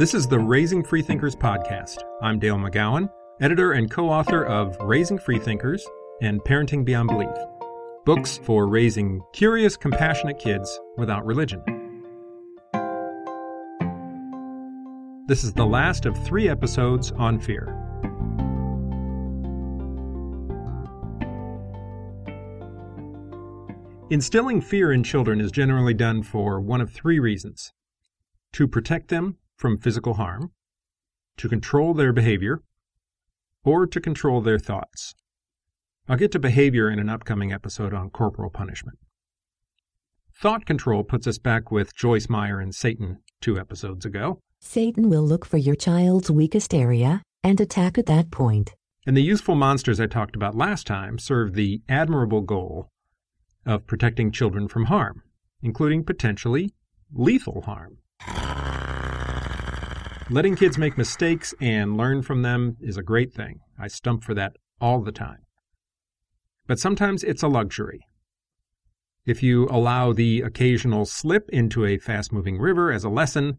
This is the Raising Freethinkers podcast. I'm Dale McGowan, editor and co author of Raising Freethinkers and Parenting Beyond Belief books for raising curious, compassionate kids without religion. This is the last of three episodes on fear. Instilling fear in children is generally done for one of three reasons to protect them from physical harm, to control their behavior, or to control their thoughts. I'll get to behavior in an upcoming episode on corporal punishment. Thought control puts us back with Joyce Meyer and Satan two episodes ago. Satan will look for your child's weakest area and attack at that point. And the useful monsters I talked about last time serve the admirable goal of protecting children from harm, including potentially lethal harm. Letting kids make mistakes and learn from them is a great thing. I stump for that all the time. But sometimes it's a luxury. If you allow the occasional slip into a fast moving river as a lesson,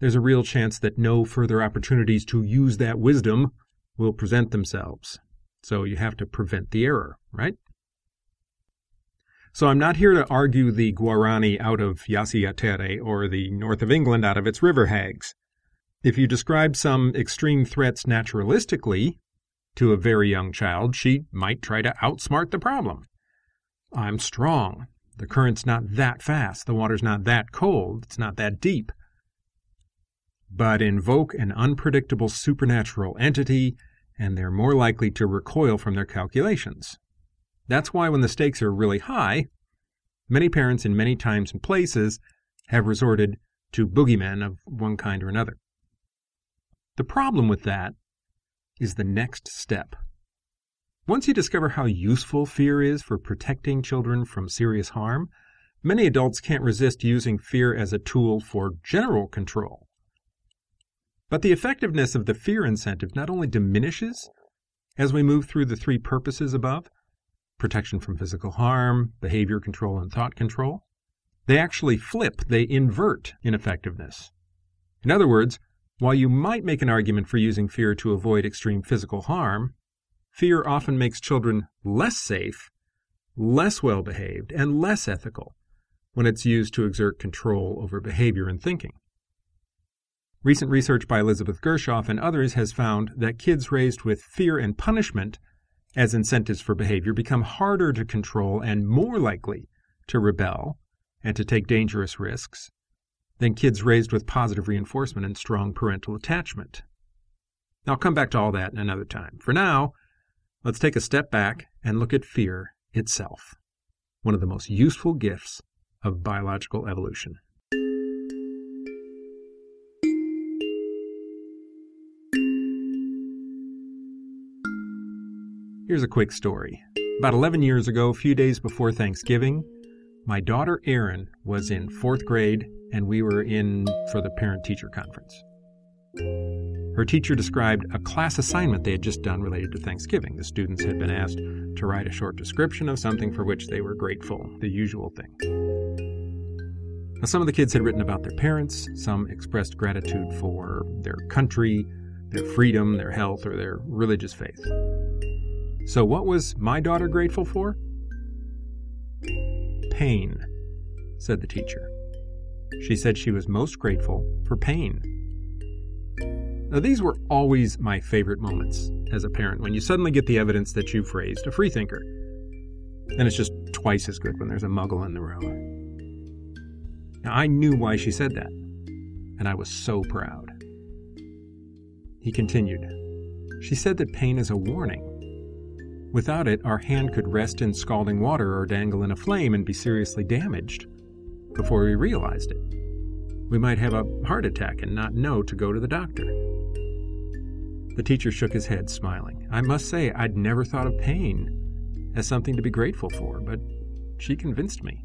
there's a real chance that no further opportunities to use that wisdom will present themselves. So you have to prevent the error, right? So I'm not here to argue the Guarani out of Yacyretá or the north of England out of its river hags. If you describe some extreme threats naturalistically, to a very young child, she might try to outsmart the problem. I'm strong. The current's not that fast. The water's not that cold. It's not that deep. But invoke an unpredictable supernatural entity, and they're more likely to recoil from their calculations. That's why when the stakes are really high, many parents in many times and places have resorted to boogeymen of one kind or another. The problem with that is the next step. Once you discover how useful fear is for protecting children from serious harm, many adults can't resist using fear as a tool for general control. But the effectiveness of the fear incentive not only diminishes as we move through the three purposes above protection from physical harm, behavior control, and thought control they actually flip, they invert in effectiveness. In other words, while you might make an argument for using fear to avoid extreme physical harm, fear often makes children less safe, less well behaved, and less ethical when it's used to exert control over behavior and thinking. Recent research by Elizabeth Gershoff and others has found that kids raised with fear and punishment as incentives for behavior become harder to control and more likely to rebel and to take dangerous risks than kids raised with positive reinforcement and strong parental attachment. I'll come back to all that in another time. For now, let's take a step back and look at fear itself, one of the most useful gifts of biological evolution. Here's a quick story. About 11 years ago, a few days before Thanksgiving, my daughter Erin was in fourth grade, and we were in for the parent teacher conference. Her teacher described a class assignment they had just done related to Thanksgiving. The students had been asked to write a short description of something for which they were grateful, the usual thing. Now, some of the kids had written about their parents, some expressed gratitude for their country, their freedom, their health, or their religious faith. So, what was my daughter grateful for? Pain, said the teacher. She said she was most grateful for pain. Now, these were always my favorite moments as a parent when you suddenly get the evidence that you've raised a freethinker. And it's just twice as good when there's a muggle in the room. Now, I knew why she said that, and I was so proud. He continued, She said that pain is a warning Without it, our hand could rest in scalding water or dangle in a flame and be seriously damaged before we realized it. We might have a heart attack and not know to go to the doctor. The teacher shook his head, smiling. I must say, I'd never thought of pain as something to be grateful for, but she convinced me.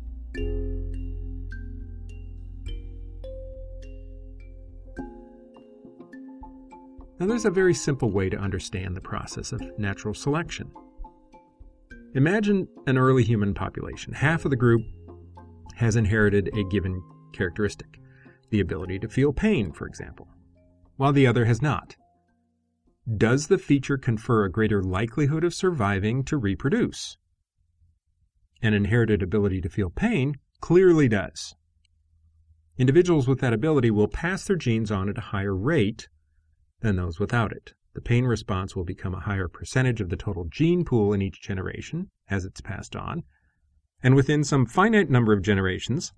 Now, there's a very simple way to understand the process of natural selection. Imagine an early human population. Half of the group has inherited a given characteristic, the ability to feel pain, for example. while the other has not. Does the feature confer a greater likelihood of surviving to reproduce? An inherited ability to feel pain clearly does. Individuals with that ability will pass their genes on at a higher rate than those without it. The pain response will become a higher percentage of the total gene pool in each generation as it's passed on. And within some finite number of generations,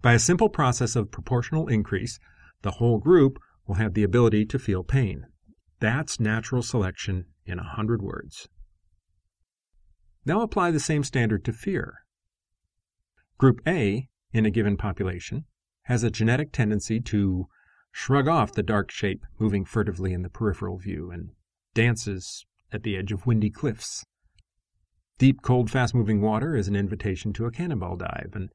by a simple process of proportional increase, the whole group will have the ability to feel pain. That's natural selection in a hundred words. Now apply the same standard to fear. Group A in a given population has a genetic tendency to shrug off the dark shape moving furtively in the peripheral view and dances at the edge of windy cliffs. Deep, cold, fast moving water is an invitation to a cannonball dive, and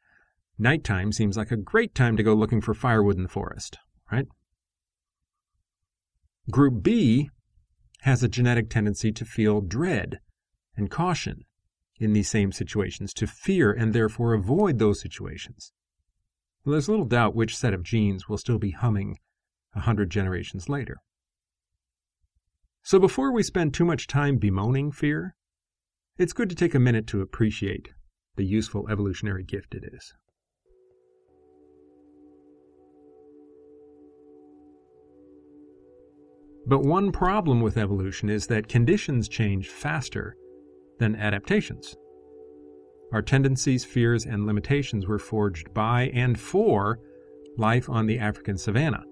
nighttime seems like a great time to go looking for firewood in the forest, right? Group B has a genetic tendency to feel dread and caution in these same situations, to fear and therefore avoid those situations. Well, there's little doubt which set of genes will still be humming a hundred generations later. So before we spend too much time bemoaning fear, it's good to take a minute to appreciate the useful evolutionary gift it is. But one problem with evolution is that conditions change faster than adaptations. Our tendencies, fears, and limitations were forged by and for life on the African savanna.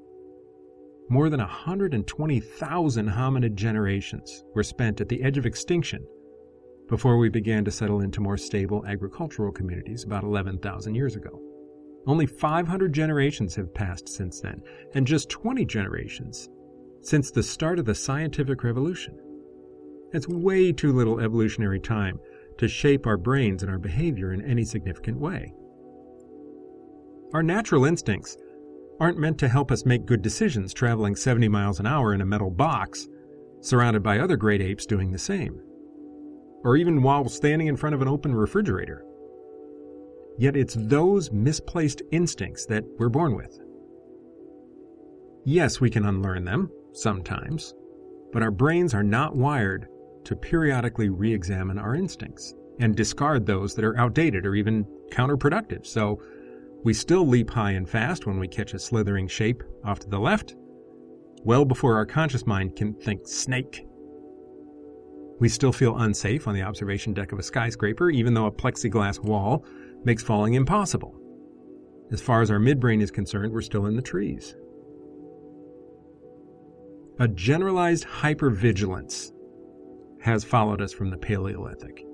More than 120,000 hominid generations were spent at the edge of extinction before we began to settle into more stable agricultural communities about 11,000 years ago. Only 500 generations have passed since then, and just 20 generations since the start of the scientific revolution. It's way too little evolutionary time to shape our brains and our behavior in any significant way. Our natural instincts aren't meant to help us make good decisions traveling 70 miles an hour in a metal box, surrounded by other great apes doing the same, or even while standing in front of an open refrigerator. Yet it's those misplaced instincts that we're born with. Yes, we can unlearn them, sometimes, but our brains are not wired to periodically re examine our instincts and discard those that are outdated or even counterproductive. So we still leap high and fast when we catch a slithering shape off to the left, well before our conscious mind can think snake. We still feel unsafe on the observation deck of a skyscraper, even though a plexiglass wall makes falling impossible. As far as our midbrain is concerned, we're still in the trees. A generalized hypervigilance has followed us from the Paleolithic.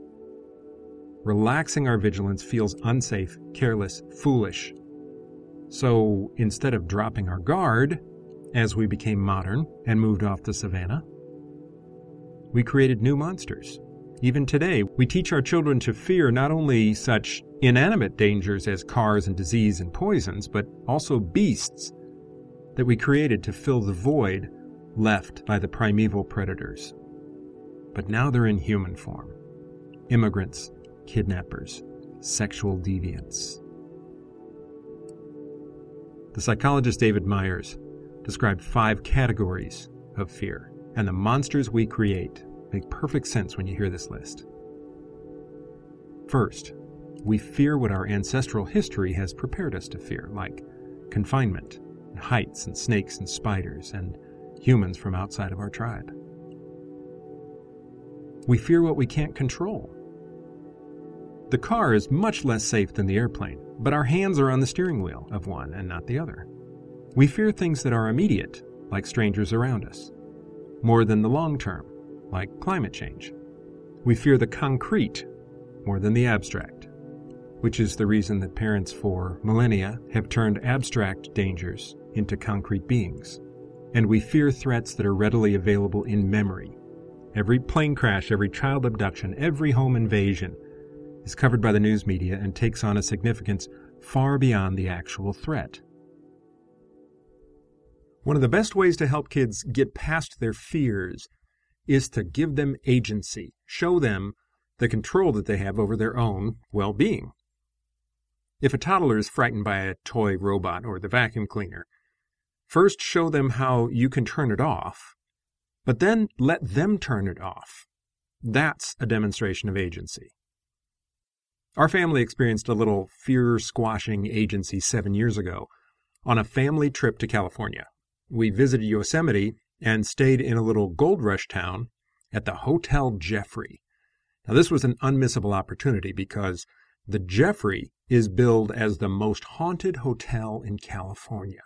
Relaxing our vigilance feels unsafe, careless, foolish. So instead of dropping our guard, as we became modern and moved off the savannah, we created new monsters. Even today, we teach our children to fear not only such inanimate dangers as cars and disease and poisons, but also beasts that we created to fill the void left by the primeval predators. But now they're in human form immigrants, kidnappers, sexual deviants. The psychologist David Myers described five categories of fear, and the monsters we create make perfect sense when you hear this list. First, we fear what our ancestral history has prepared us to fear, like confinement, and heights, and snakes and spiders, and humans from outside of our tribe. We fear what we can't control. The car is much less safe than the airplane, but our hands are on the steering wheel of one and not the other. We fear things that are immediate, like strangers around us, more than the long term, like climate change. We fear the concrete more than the abstract, which is the reason that parents for millennia have turned abstract dangers into concrete beings and we fear threats that are readily available in memory. Every plane crash, every child abduction, every home invasion is covered by the news media and takes on a significance far beyond the actual threat. One of the best ways to help kids get past their fears is to give them agency, show them the control that they have over their own well being. If a toddler is frightened by a toy robot or the vacuum cleaner, First, show them how you can turn it off, but then let them turn it off. That's a demonstration of agency. Our family experienced a little fear squashing agency seven years ago on a family trip to California. We visited Yosemite and stayed in a little gold rush town at the Hotel Jeffery. Now, this was an unmissable opportunity because the Jeffery is billed as the most haunted hotel in California.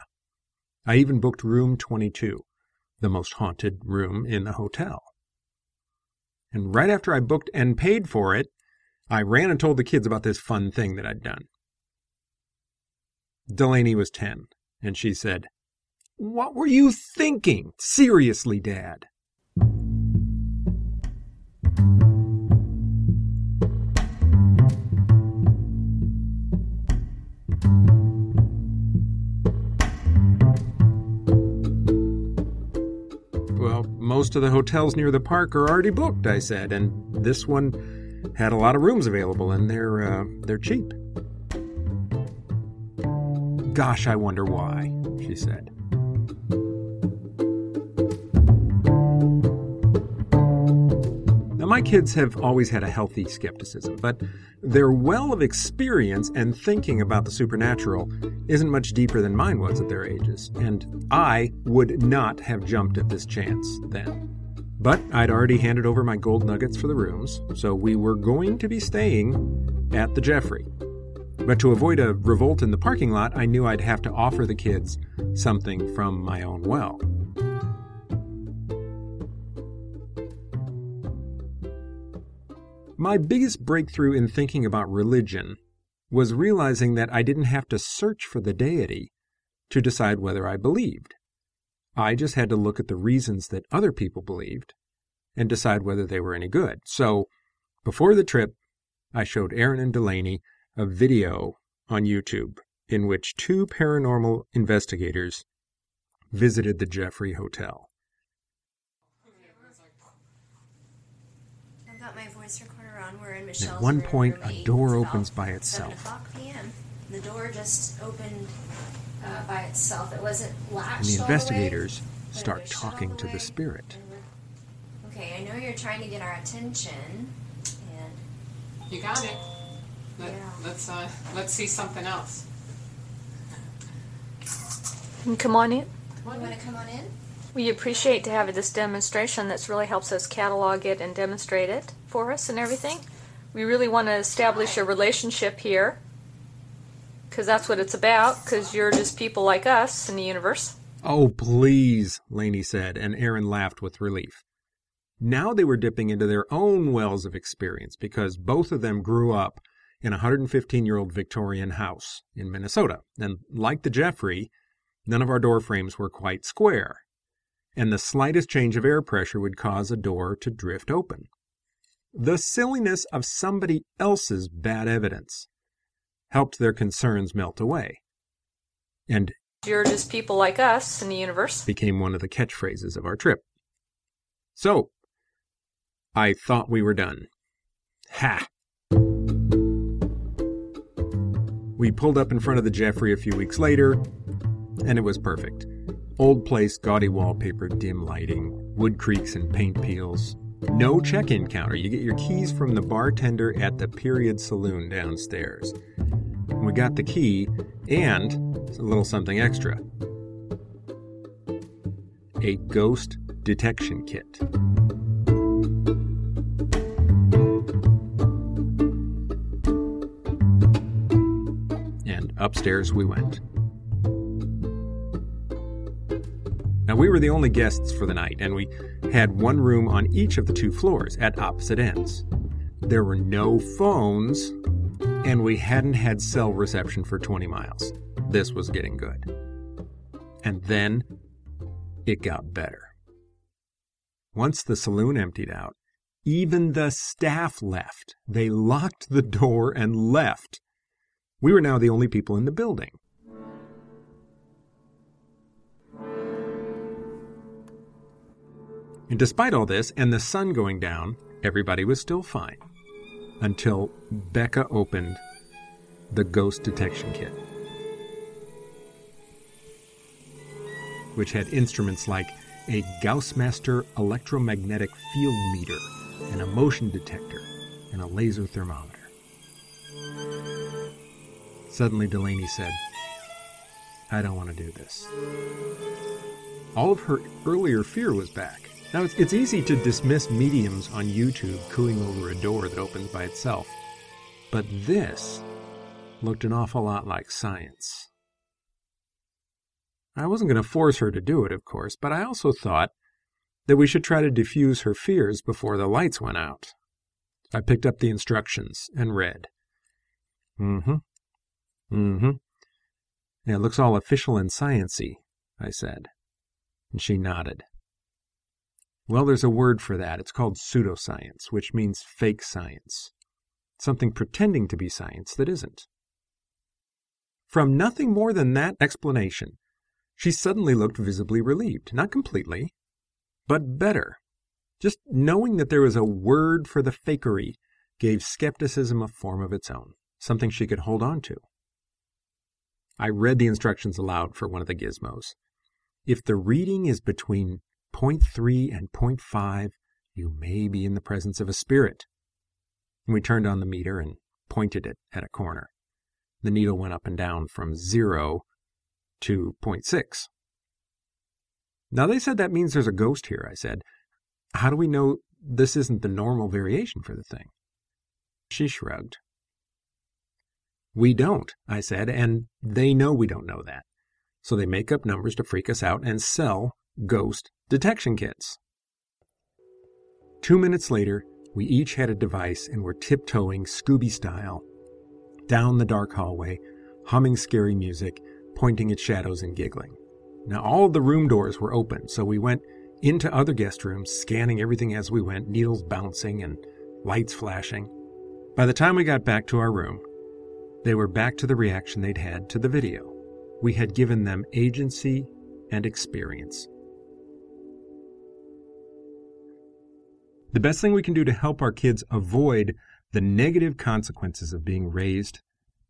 I even booked room 22, the most haunted room in the hotel. And right after I booked and paid for it, I ran and told the kids about this fun thing that I'd done. Delaney was 10, and she said, What were you thinking? Seriously, Dad. Well, most of the hotels near the park are already booked, I said, and this one had a lot of rooms available, and they're uh, they're cheap. Gosh, I wonder why, she said. Now, my kids have always had a healthy skepticism, but their well of experience and thinking about the supernatural isn't much deeper than mine was at their ages, and I would not have jumped at this chance then. But I'd already handed over my gold nuggets for the rooms, so we were going to be staying at the Jeffery. But to avoid a revolt in the parking lot, I knew I'd have to offer the kids something from my own well. My biggest breakthrough in thinking about religion was realizing that I didn't have to search for the deity to decide whether I believed. I just had to look at the reasons that other people believed and decide whether they were any good. So, before the trip, I showed Erin and Delaney a video on YouTube in which two paranormal investigators visited the Jeffery Hotel. I've got my voice recorder on. We're in Michelle's At one point, a door opens by 7 itself. The door just opened uh, by itself. It wasn't latched And the all the way, investigators start was shut all talking to the spirit. Okay, I know you're trying to get our attention, and You got it. Let, Yeah. Let's uh, let's see something else. Come on in. you want to come on in? We appreciate to have this demonstration that's really helps us catalog it and demonstrate it for us and everything. We really want to establish a relationship here because that's what it's about because you're just people like us in the universe. Oh, please, Laney said, and Erin laughed with relief. Now they were dipping into their own wells of experience because both of them grew up in a 115 year old Victorian house in Minnesota. And like the Jeffery, none of our door frames were quite square. And the slightest change of air pressure would cause a door to drift open. The silliness of somebody else's bad evidence helped their concerns melt away. And You're just people like us in the universe. became one of the catchphrases of our trip. So, I thought we were done. Ha! We pulled up in front of the Jeffery a few weeks later, and it was perfect. Old place, gaudy wallpaper, dim lighting, wood creaks and paint peels. No check in counter. You get your keys from the bartender at the Period Saloon downstairs. We got the key and a little something extra a ghost detection kit. And upstairs we went. Now, we were the only guests for the night, and we had one room on each of the two floors at opposite ends. There were no phones, and we hadn't had cell reception for 20 miles. This was getting good. And then it got better. Once the saloon emptied out, even the staff left. They locked the door and left. We were now the only people in the building. And despite all this and the sun going down, everybody was still fine. Until Becca opened the ghost detection kit. which had instruments like a Gaussmaster electromagnetic field meter, and a motion detector, and a laser thermometer. Suddenly, Delaney said, I don't want to do this. All of her earlier fear was back. Now, it's, easy to dismiss mediums on YouTube cooing over a door that opens by itself, but this looked an awful lot like science. I wasn't going to force her to do it, of course, but I also thought that we should try to diffuse her fears before the lights went out. I picked up the instructions and read. Mm hmm. Mm hmm. Yeah, it looks all official and sciency, I said. And she nodded. Well, there's a word for that. It's called pseudoscience, which means fake science. Something pretending to be science that isn't. From nothing more than that explanation, she suddenly looked visibly relieved. Not completely, but better. Just knowing that there was a word for the fakery gave skepticism a form of its own, something she could hold on to. I read the instructions aloud for one of the gizmos. If the reading is between 0.3 and 0.5, you may be in the presence of a spirit. We turned on the meter and pointed it at a corner. The needle went up and down from 0 to 0.6. Now, they said that means there's a ghost here, I said. How do we know this isn't the normal variation for the thing? She shrugged. We don't, I said, and they know we don't know that. So they make up numbers to freak us out and sell ghost detection kits. Two minutes later, we each had a device and were tiptoeing Scooby style down the dark hallway, humming scary music, pointing at shadows and giggling. Now, all of the room doors were open, so we went into other guest rooms, scanning everything as we went, needles bouncing and lights flashing. By the time we got back to our room, they were back to the reaction they'd had to the video. We had given them agency and experience. The best thing we can do to help our kids avoid the negative consequences of being raised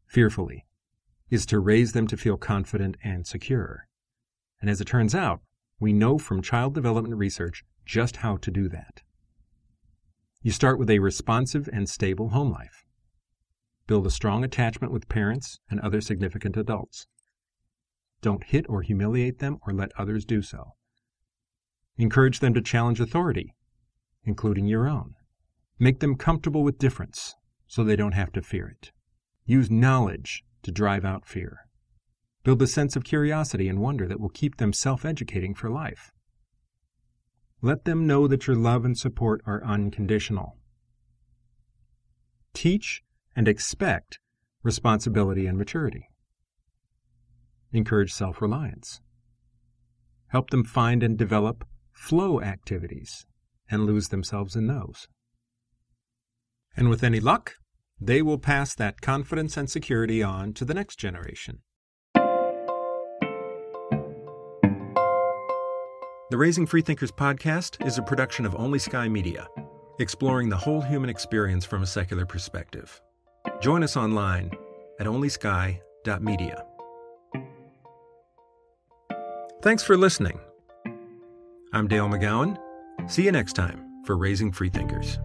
fearfully is to raise them to feel confident and secure. And as it turns out, we know from child development research just how to do that. You start with a responsive and stable home life. Build a strong attachment with parents and other significant adults. Don't hit or humiliate them or let others do so. Encourage them to challenge authority, including your own. Make them comfortable with difference so they don't have to fear it. Use knowledge to drive out fear. Build a sense of curiosity and wonder that will keep them self educating for life. Let them know that your love and support are unconditional. Teach and expect responsibility and maturity. Encourage self reliance. Help them find and develop flow activities and lose themselves in those. And with any luck, they will pass that confidence and security on to the next generation. The Raising Freethinkers podcast is a production of Only Sky Media, exploring the whole human experience from a secular perspective. Join us online at onlysky.media. Thanks for listening. I'm Dale McGowan. See you next time for Raising Freethinkers.